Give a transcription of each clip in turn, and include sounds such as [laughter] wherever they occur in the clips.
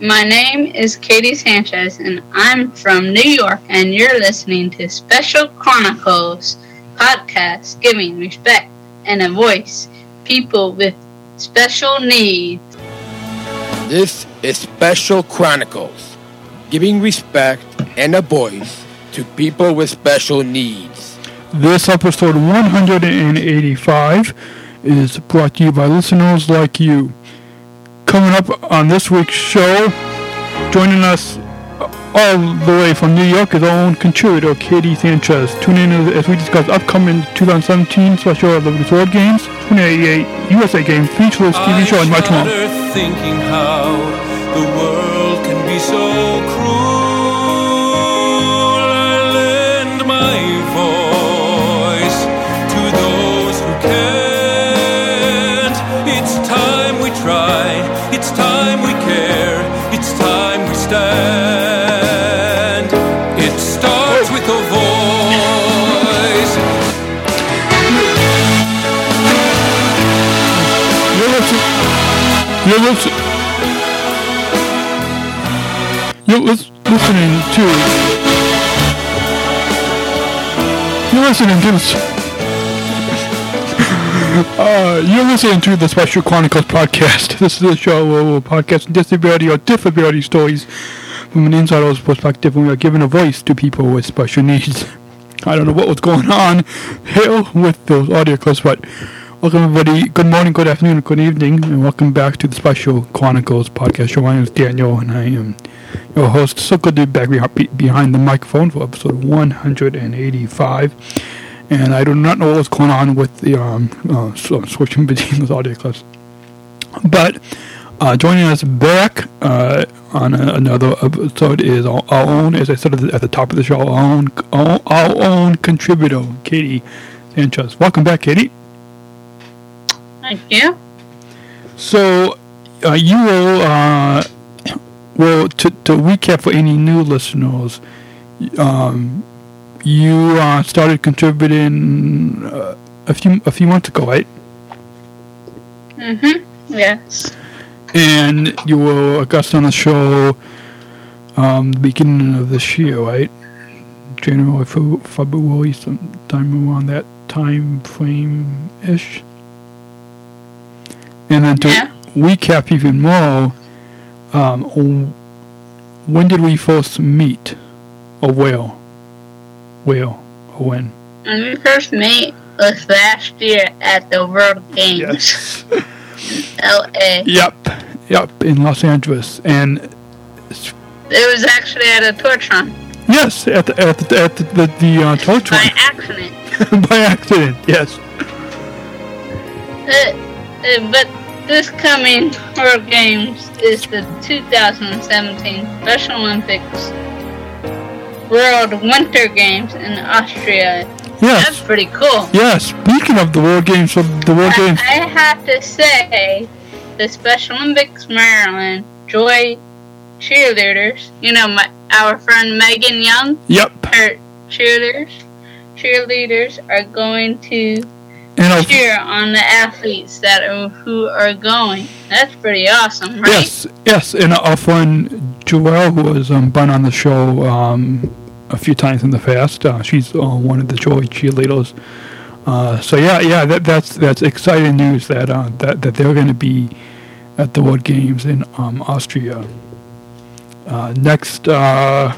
My name is Katy Sanchez, and I'm from New York, and you're listening to Special Chronicles podcast giving respect and a voice people with special needs. This is Special Chronicles, giving respect and a voice to people with special needs. This episode 185 is brought to you by listeners like you. Coming up on this week's show, joining us all the way from New York is our own contributor, Katy Sanchez. Tune in as we discuss upcoming 2017 Special Olympics World Games, 2088 USA Games, Speechless TV show, and much more. You're listening. To. You're listening to this. [laughs] Uh, you're listening to the Special Chronicles podcast. [laughs] This is a show where we'll podcast disability or disability stories from an insider's perspective, and we are giving a voice to people with special needs. I don't know what was going on [laughs] here with those audio clips, but welcome everybody. Good morning, good afternoon, good evening, and welcome back to the Special Chronicles podcast show. My name is Daniel, and I am your host. So good to be back be- behind the microphone for episode 185. And I do not know what's going on with the um, uh, switching between those audio clips. But uh, joining us back uh, on a, another episode is our, our own, as I said at the, top of the show, our own, our own contributor, Katy Sanchez. Welcome back, Katy. Thank you. So, uh, you will, uh, well, to, to recap for any new listeners, um, you uh, started contributing uh, a few a few months ago, right? Mm-hmm. Yes. And you were a guest on the show um, the beginning of this year, right? January, Fe- February, sometime around that time frame ish. And then to Yeah. recap even more, um, when did we first meet? Or where? Where? Or when? When we first met was last year at the World Games, L.A. Yep. Yep. In Los Angeles. And It was actually at a Tortron yes, at the at the at the, the, the uh, tow by truck. accident. [laughs] by accident. Yes. Uh, but this coming World Games is the 2017 Special Olympics World Winter Games in Austria. Yes. That's pretty cool. Yes. Speaking of the World Games, so the World Games. I, I have to say, the Special Olympics Maryland Joy cheerleaders, you know, my, our friend Megan Young, Yep. her cheerleaders, cheerleaders are going to And cheer on the athletes that are, who are going. That's pretty awesome, right? yes, yes, and our friend Joelle, who has um, been on the show um, a few times in the past, uh, she's uh, one of the Joy cheerleaders. Uh, so yeah, yeah, that, that's that's exciting news that uh, that that they're going to be at the World Games in um, Austria. Uh, next, uh,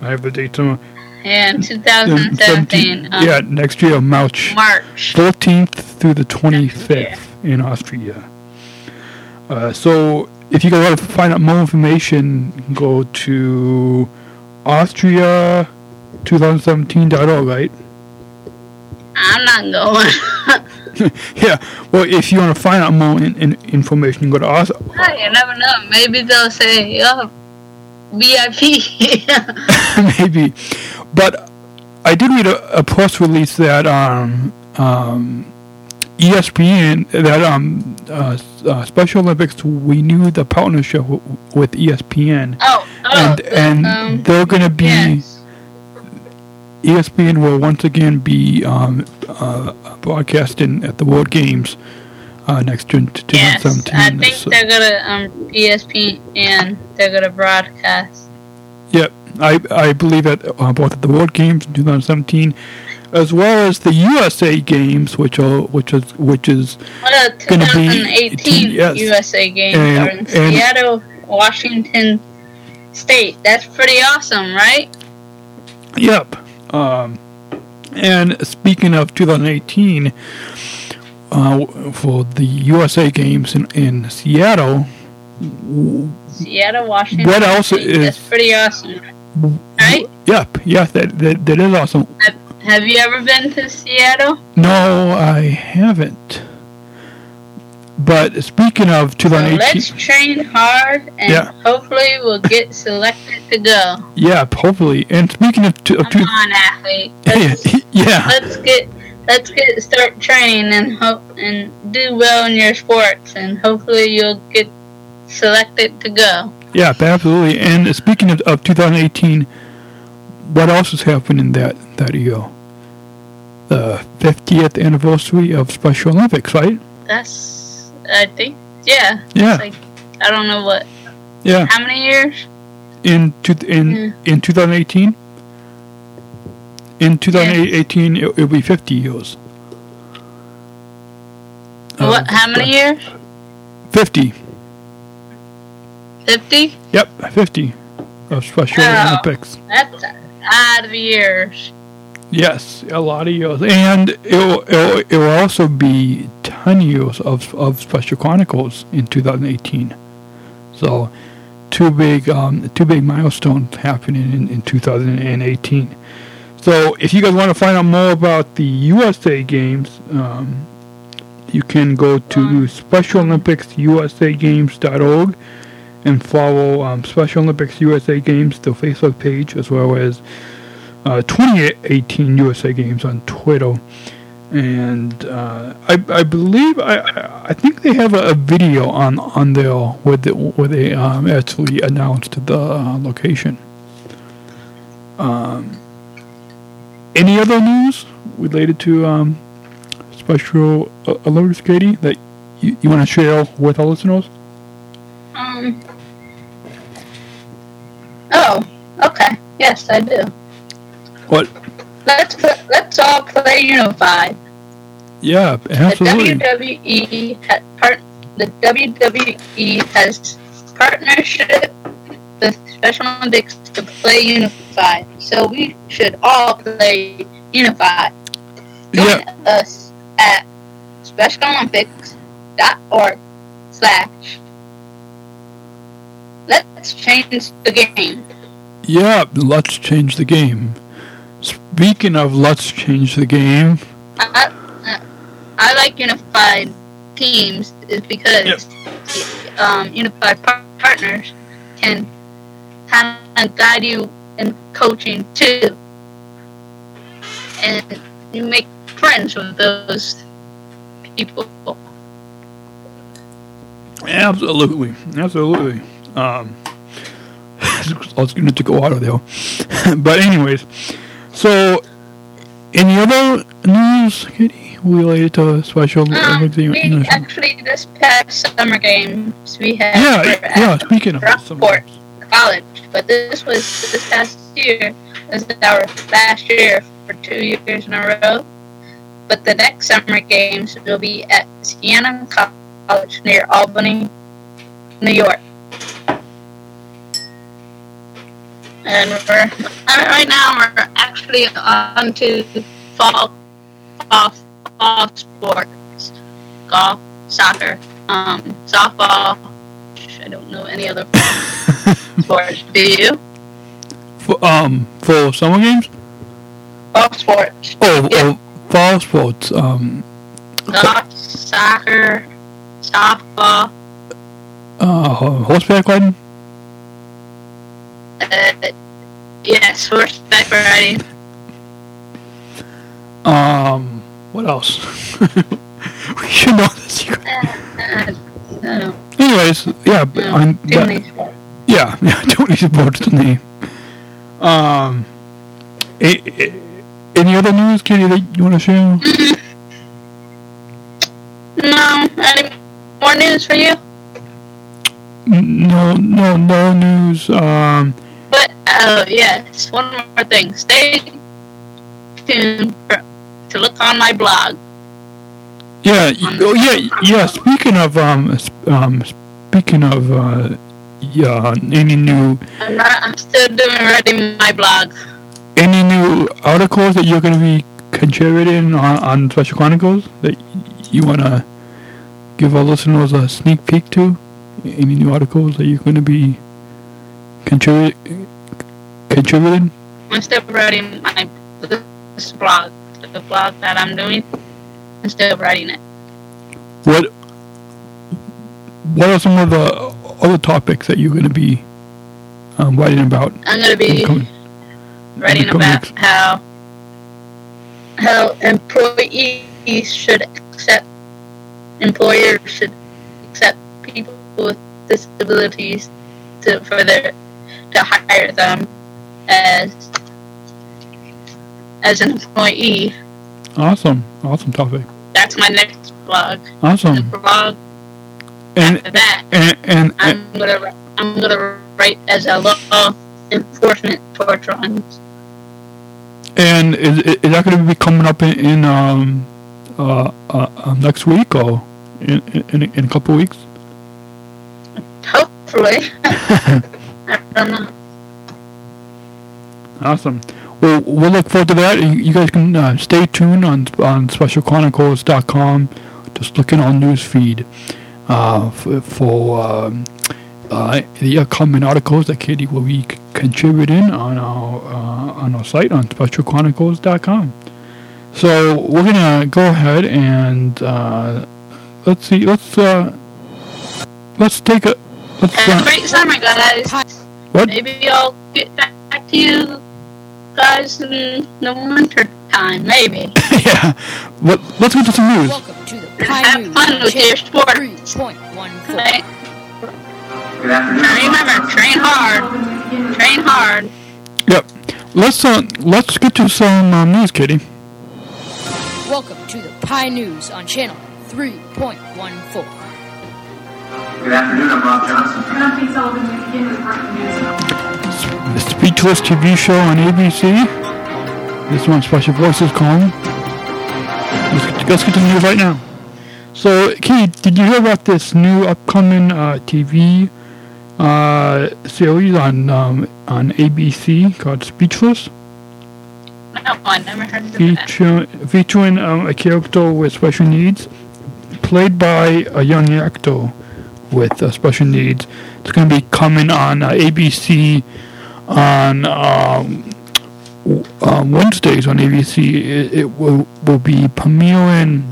I have the date. somewhere. Um, 2017, um, yeah, next year, March March. 14th through the 25th in Austria. Uh, so, if you want to find out more information, go to austria2017.org, right? I'm not going. [laughs] yeah. Well, if you want to find out more in, in information, you go to Aust- Hey, you never know. Maybe they'll say, oh, VIP. [laughs] [laughs] maybe. But I did read a, a press release that um, um, ESPN, that um, uh, uh, Special Olympics renewed the partnership w- with ESPN. oh, oh. and and um, they're going to be yes. ESPN will once again be um, uh, broadcasting at the World Games uh, next June to Yes, 2017. I think So- they're gonna um ESPN and they're gonna broadcast. Yep, I I believe that uh, both of the World Games in 2017, as well as the USA Games, which are which is which is Well, the Gonna be 2018 yes. USA games And- are in Seattle, Washington State. That's pretty awesome, right? yep. Um, and speaking of 2018, uh, for the USA Games in in Seattle, Seattle, Washington. What else State. is- That's pretty awesome, right? yep, yes, that that, that is awesome. Have, have you ever been to Seattle? No, I haven't. But speaking of 2018, So 2018, let's train hard, and Yeah. hopefully we'll get [laughs] selected to go. yeah, hopefully. And speaking of, two, of Come two, on, athlete. [laughs] Let's, yeah, let's get let's get start training and hope and do well in your sports, and hopefully you'll get selected to go. Yeah, absolutely. And speaking of, of 2018, what else is happening that that year? The 50th anniversary of Special Olympics, right? That's I think yeah. Yeah, like I don't know what yeah. how many years. In two, in Yeah. in 2018. In 2018, it, it'll be 50 years. what? Uh, How many years? 50. Fifty. Yep, 50 of Special. Olympics. That's out of years. Yes, a lot of years, and it will, it will, it will also be ten years of of Special Chronicles in 2018. So, two big um, two big milestones happening in, in 2018. So, if you guys want to find out more about the USA Games, um, you can go to Special Olympics USA Games.org and follow um, Special Olympics USA Games, the Facebook page, as well as uh, 2018 USA Games on Twitter, and uh, I, I believe I, I- think they have a, a video on on there where they, where they um, actually announced the uh, location. Um, any other news related to um, Special Olympics, Katy, that you, you want to share with our listeners? Um. Oh, okay. Yes, I do. What? Let's pl- let's all play unified. Yeah, absolutely. The WWE part the WWE has partnership with Special Olympics to play unified. So we should all play unified. Join Yeah. us at specialolympics.org slash let's change the game. Yeah, let's change the game. Speaking of let's change the game, I, I, I like unified teams is because um, unified par- partners can kind of guide you in coaching too, and you make friends with those people. absolutely, absolutely. Um, I was going to go out of there, but anyways, so any other news, Katy, related to Special Um, Olympics? actually this past summer games we had Yeah, yeah. Speaking of Brockport College, but this was this past year. This is our last year for two years in a row. But the next summer games will be at Siena College near Albany, New York. And we're uh, right now we're actually on to fall, fall, fall sports, golf, soccer, um, softball. I don't know any other [laughs] sports. Do you? for, um, for summer games. Fall sports. Oh, Yeah. oh fall sports. Um, Golf, soccer, softball, uh, horseback riding. uh, yes, horseback riding. Um, what else? [laughs] we should know the secret. Uh, no, Anyways, yeah, no, I'm, too many sports. yeah, yeah, [laughs] Tony supports the name. Um, a, a- any other news, Katy, that you want to share? No, Any more news for you? No, no, no news. Um, Uh, yes, one more thing. Stay tuned for, to look on my blog. yeah, oh, yeah, yeah. Speaking of um, um, speaking of uh, yeah, any new I'm not. I'm still doing writing my blog. any new articles that you're going to be contributing on, on Special Chronicles that you want to give our listeners a sneak peek to? Any new articles that you're going to be contribute contributing? I'm still writing my this blog, the blog that I'm doing. I'm still writing it. What What are some of the other topics that you're going to be um, writing about? I'm gonna be coming- writing about weeks? how how employees should accept employers should accept people with disabilities to for their to hire them as as an employee. Awesome, awesome topic. That's my next blog. The Awesome, blog and after that and and, and I'm gonna I'm gonna write as a law enforcement for drawings. And is, is that going to be coming up in, in um, uh, uh, uh, next week or in, in, in a couple weeks? Hopefully. [laughs] I don't know. Awesome. Well, we'll look forward to that. You, guys can uh, stay tuned on on specialchronicles.com. Just look in our news feed uh, for, for um, uh, the upcoming articles that Katy will be c- contributing on our uh, on our site on specialchronicles.com. So we're gonna go ahead and uh, let's see. Let's uh, let's take a let's. Have a great summer, guys. what? Maybe I'll get back to you guys in the winter time. Maybe. [laughs] yeah. But let's get to some news. Welcome to the Have Pie News fun with your sport. 3.14. Okay? Remember, train hard. Train hard. Yep. Let's uh, let's get to some um, news, Katy. Welcome to the Pie News on channel 3.14. Good afternoon, I'm Rob Johnson. Speechless TV show on ABC. This one, Special Voices calling. Let's get, let's get to the news right now. So, Keith, did you hear about this new upcoming uh, TV uh, series on um, on ABC called Speechless? No, I never heard of that. feature, featuring um, a character with special needs, played by a young actor with uh, special needs. It's going to be coming on uh, ABC on um, w- uh, Wednesdays on ABC. It, it will will be premiering.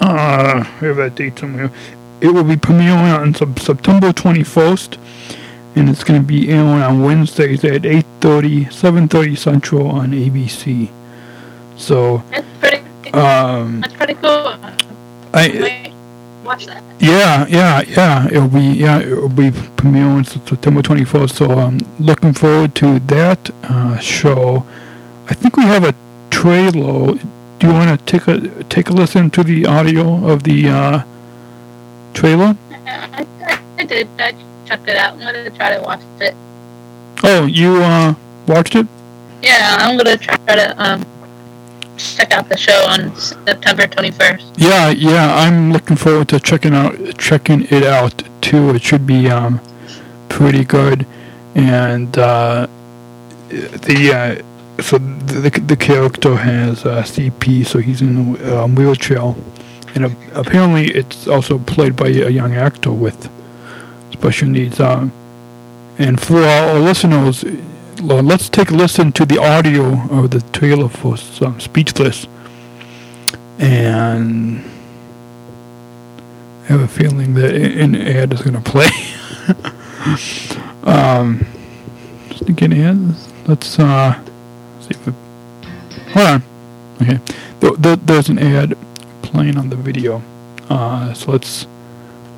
Uh, I have that date somewhere. It will be premiering on sub- September 21st, and it's going to be airing on Wednesdays at 8:30, 7:30 Central on ABC. So, That's pretty. um, That's pretty cool. I watch that. yeah, yeah, yeah. It'll be yeah, it'll be premiering S- September 24th. So, um, looking forward to that uh, show. I think we have a trailer. Do you want to take a take a listen to the audio of the uh, trailer? I, I, I did. I checked it out. I'm gonna try to watch it. Oh, you uh, watched it? Yeah, I'm gonna try to um check out the show on September 21st. Yeah, yeah, I'm looking forward to checking out checking it out too. It should be um pretty good, and uh, the uh, so the the character has uh, CP, so he's in a um, wheelchair, and apparently it's also played by a young actor with special needs. Um, and for our listeners, let's take a listen to the audio of the trailer for um, Speechless and I have a feeling that an ad is going to play. um, get ads. Let's uh, see if it. Hold on. Okay, th- th- there's an ad playing on the video. Uh, so let's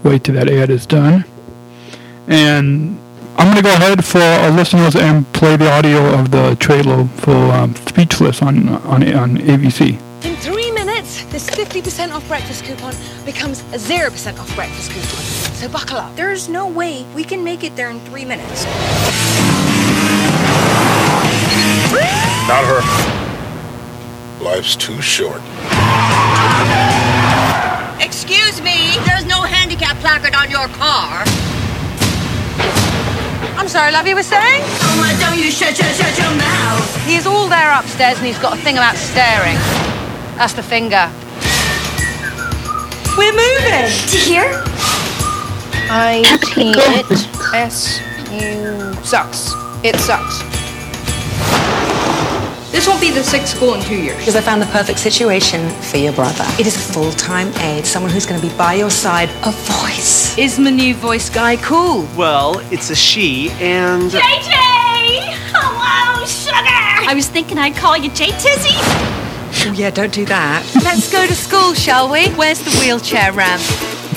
wait till that ad is done, and I'm going to go ahead for our listeners and play the audio of the trailer for um, Speechless on on on ABC. In three minutes, this 50% off breakfast coupon becomes a 0% off breakfast coupon. So buckle up. There's no way we can make it there in three minutes. Not her. Life's too short. Excuse me, there's no handicap placard on your car. I'm sorry, love, you were saying? Oh, why don't you shut, shut, shut your mouth? He's all there upstairs and he's got a thing about staring. That's the finger. We're moving. To here? I T it S U sucks. It sucks. This won't be the sixth school in two years. Because I found the perfect situation for your brother. It is a full-time aide, someone who's going to be by your side, a voice. Is my new voice guy cool? Well, it's a she and. JJ! Hello, sugar! I was thinking I'd call you J Tizzy. Oh yeah, don't do that. Let's go to school, shall we? Where's the wheelchair ramp?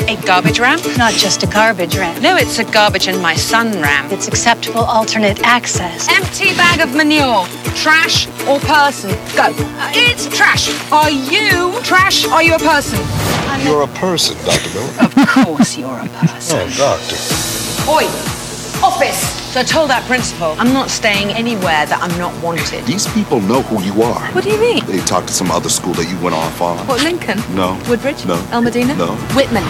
A garbage ramp? Not just a garbage ramp. No, it's a garbage and my son ramp. It's acceptable alternate access. Empty bag of manure. Trash or person? Go. Uh, it's trash. Are you trash? Are you a person? You're a person, Dr. Miller. Of course you're a [laughs] person. Oh, doctor. Oi! Office! So I told that principal, I'm not staying anywhere that I'm not wanted. These people know who you are. What do you mean? They talked to some other school that you went off on. What, Lincoln? No. Woodbridge? No. El Medina? No. Whitman.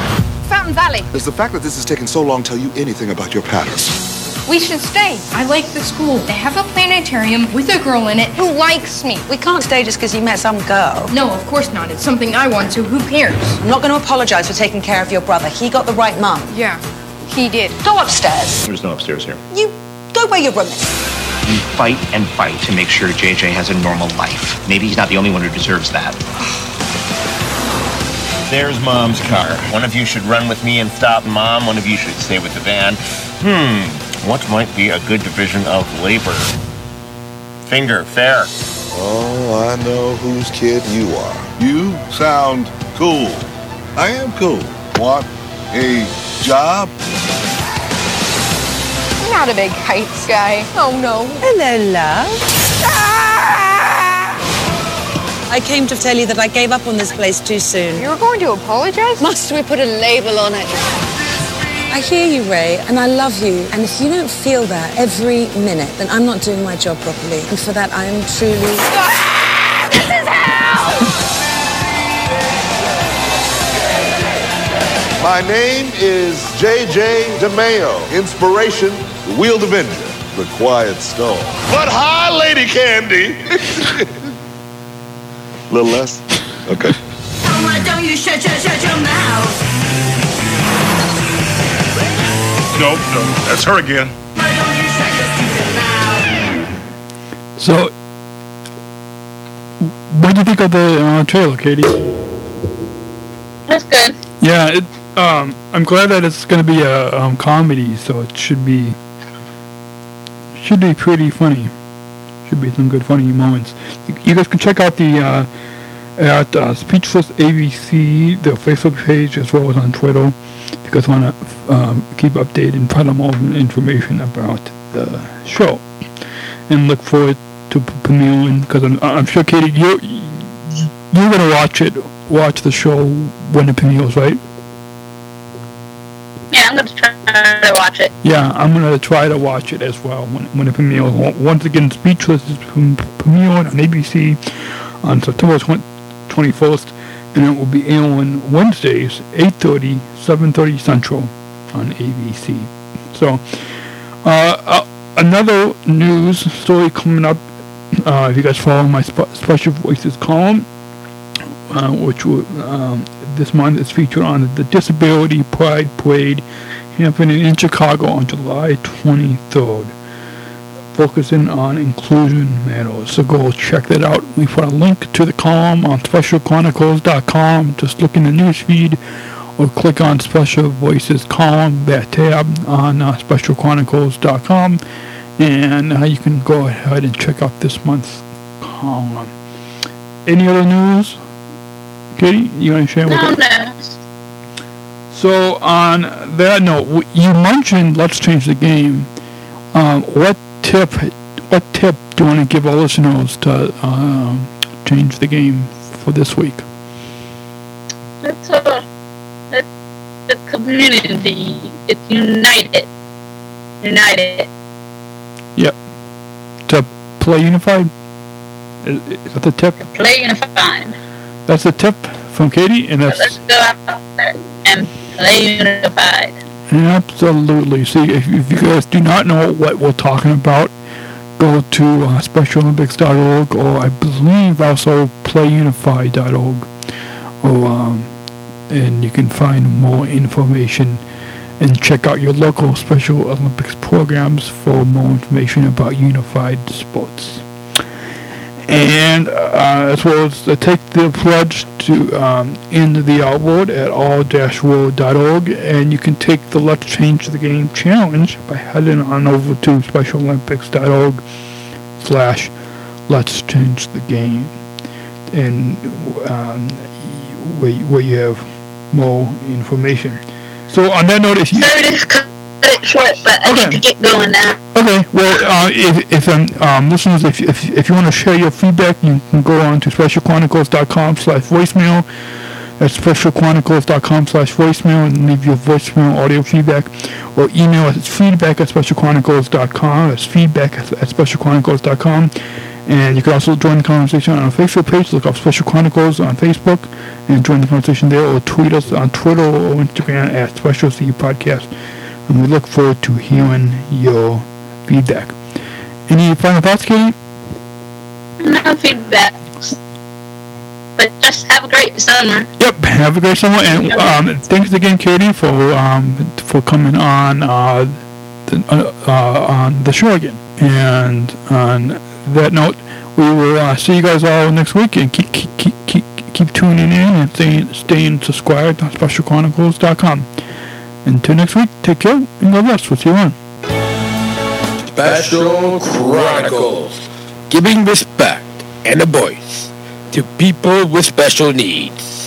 Fountain Valley. Does the fact that this has taken so long tell you anything about your patterns? We should stay. I like the school. They have a planetarium with a girl in it who likes me. We can't stay just because you met some girl. No, of course not. It's something I want to. Who cares? I'm not going to apologize for taking care of your brother. He got the right mum. Yeah, he did. Go upstairs. There's no upstairs here. You go where your room is. We fight and fight to make sure JJ has a normal life. Maybe he's not the only one who deserves that. There's Mom's car. One of you should run with me and stop Mom. One of you should stay with the van. Hmm, what might be a good division of labor? Finger, fair. Oh, I know whose kid you are. You sound cool. I am cool. What a job? Not a big heights guy. Oh no. Hello, love. Ah! I came to tell you that I gave up on this place too soon. You were going to apologize? Must we put a label on it? I hear you, Ray, and I love you. And if you don't feel that every minute, then I'm not doing my job properly. And for that, I am truly. This is hell! My name is J.J. DiMeo. Inspiration, the Wheeled Avenger, the Quiet Storm. But hi, Lady Candy. A [laughs] little less? Okay. Oh, why don't you shut, shut, shut your mouth? Nope, no, that's her again. Why don't you shut your stupid mouth? So, what do you think of the uh, trailer, Katy? That's good. Yeah, it, um, I'm glad that it's going to be a um, comedy, so it should be should be pretty funny. Should be some good funny moments. You, guys can check out the uh, at uh, Speechless ABC, the Facebook page, as well as on Twitter. If you guys want to um, keep updated and find out more information about the show, and look forward to premiering because I'm, I'm sure Katy, you you're gonna watch it, watch the show when it premieres, right? I'm gonna try to watch it. Yeah, I'm gonna try to watch it as well when when it premieres. Once again, Speechless is prem- premiering on ABC on September 21st, and it will be airing Wednesdays, 8:30, 7:30 Central on ABC. So, uh, uh, another news story coming up. Uh, if you guys follow my spe- Special Voices column, uh, which will, um, this month is featured on the Disability Pride Parade happening in Chicago on July 23rd, focusing on inclusion matters. So go check that out. We put a link to the column on specialchronicles.com. Just look in the news feed or click on Special Voices column, that tab on uh, specialchronicles.com, and uh, you can go ahead and check out this month's column. Any other news? Katy, you want to share with No, us? no. So on that note, you mentioned let's change the game. Um, what tip? What tip do you want to give our listeners to um, change the game for this week? It's a, it's a community. It's united. United. Yep. To play unified. Is, is that the tip? Play unified. That's a tip from Katy, and that's Let's go out there and play unified. absolutely. See, if, if you guys do not know what we're talking about, go to uh, SpecialOlympics.org or I believe also PlayUnified.org, or um, and you can find more information and check out your local Special Olympics programs for more information about unified sports. And uh, as well as uh, take the pledge to um, end the R-word at r-word.org, and you can take the Let's Change the Game challenge by heading on over to specialolympics.org slash Let's Change the Game, and um, where, where you have more information. So on that note, if you Sorry to cut it short, but I need to get going now. Okay, well, uh, if, if um, um, listeners, if, if, if you want to share your feedback, you can go on to specialchronicles.com slash voicemail. That's specialchronicles.com slash voicemail and leave your voicemail audio feedback or email us at feedback at specialchronicles.com. That's feedback at, at specialchronicles.com. And you can also join the conversation on our Facebook page. Look up Special Chronicles on Facebook and join the conversation there or tweet us on Twitter or Instagram at Special C Podcast. And we look forward to hearing your feedback. Any final thoughts, Katy? No feedback. But just have a great summer. Yep. Have a great summer, and um, thanks again, Katy, for um, for coming on uh, the, uh, uh, on the show again. And on that note, we will uh, see you guys all next week, and keep keep keep keep, keep tuning in and staying staying subscribed on SpecialChronicles.com. Until next week, take care and God bless. We'll see you on. Special Chronicles, giving respect and a voice to people with special needs.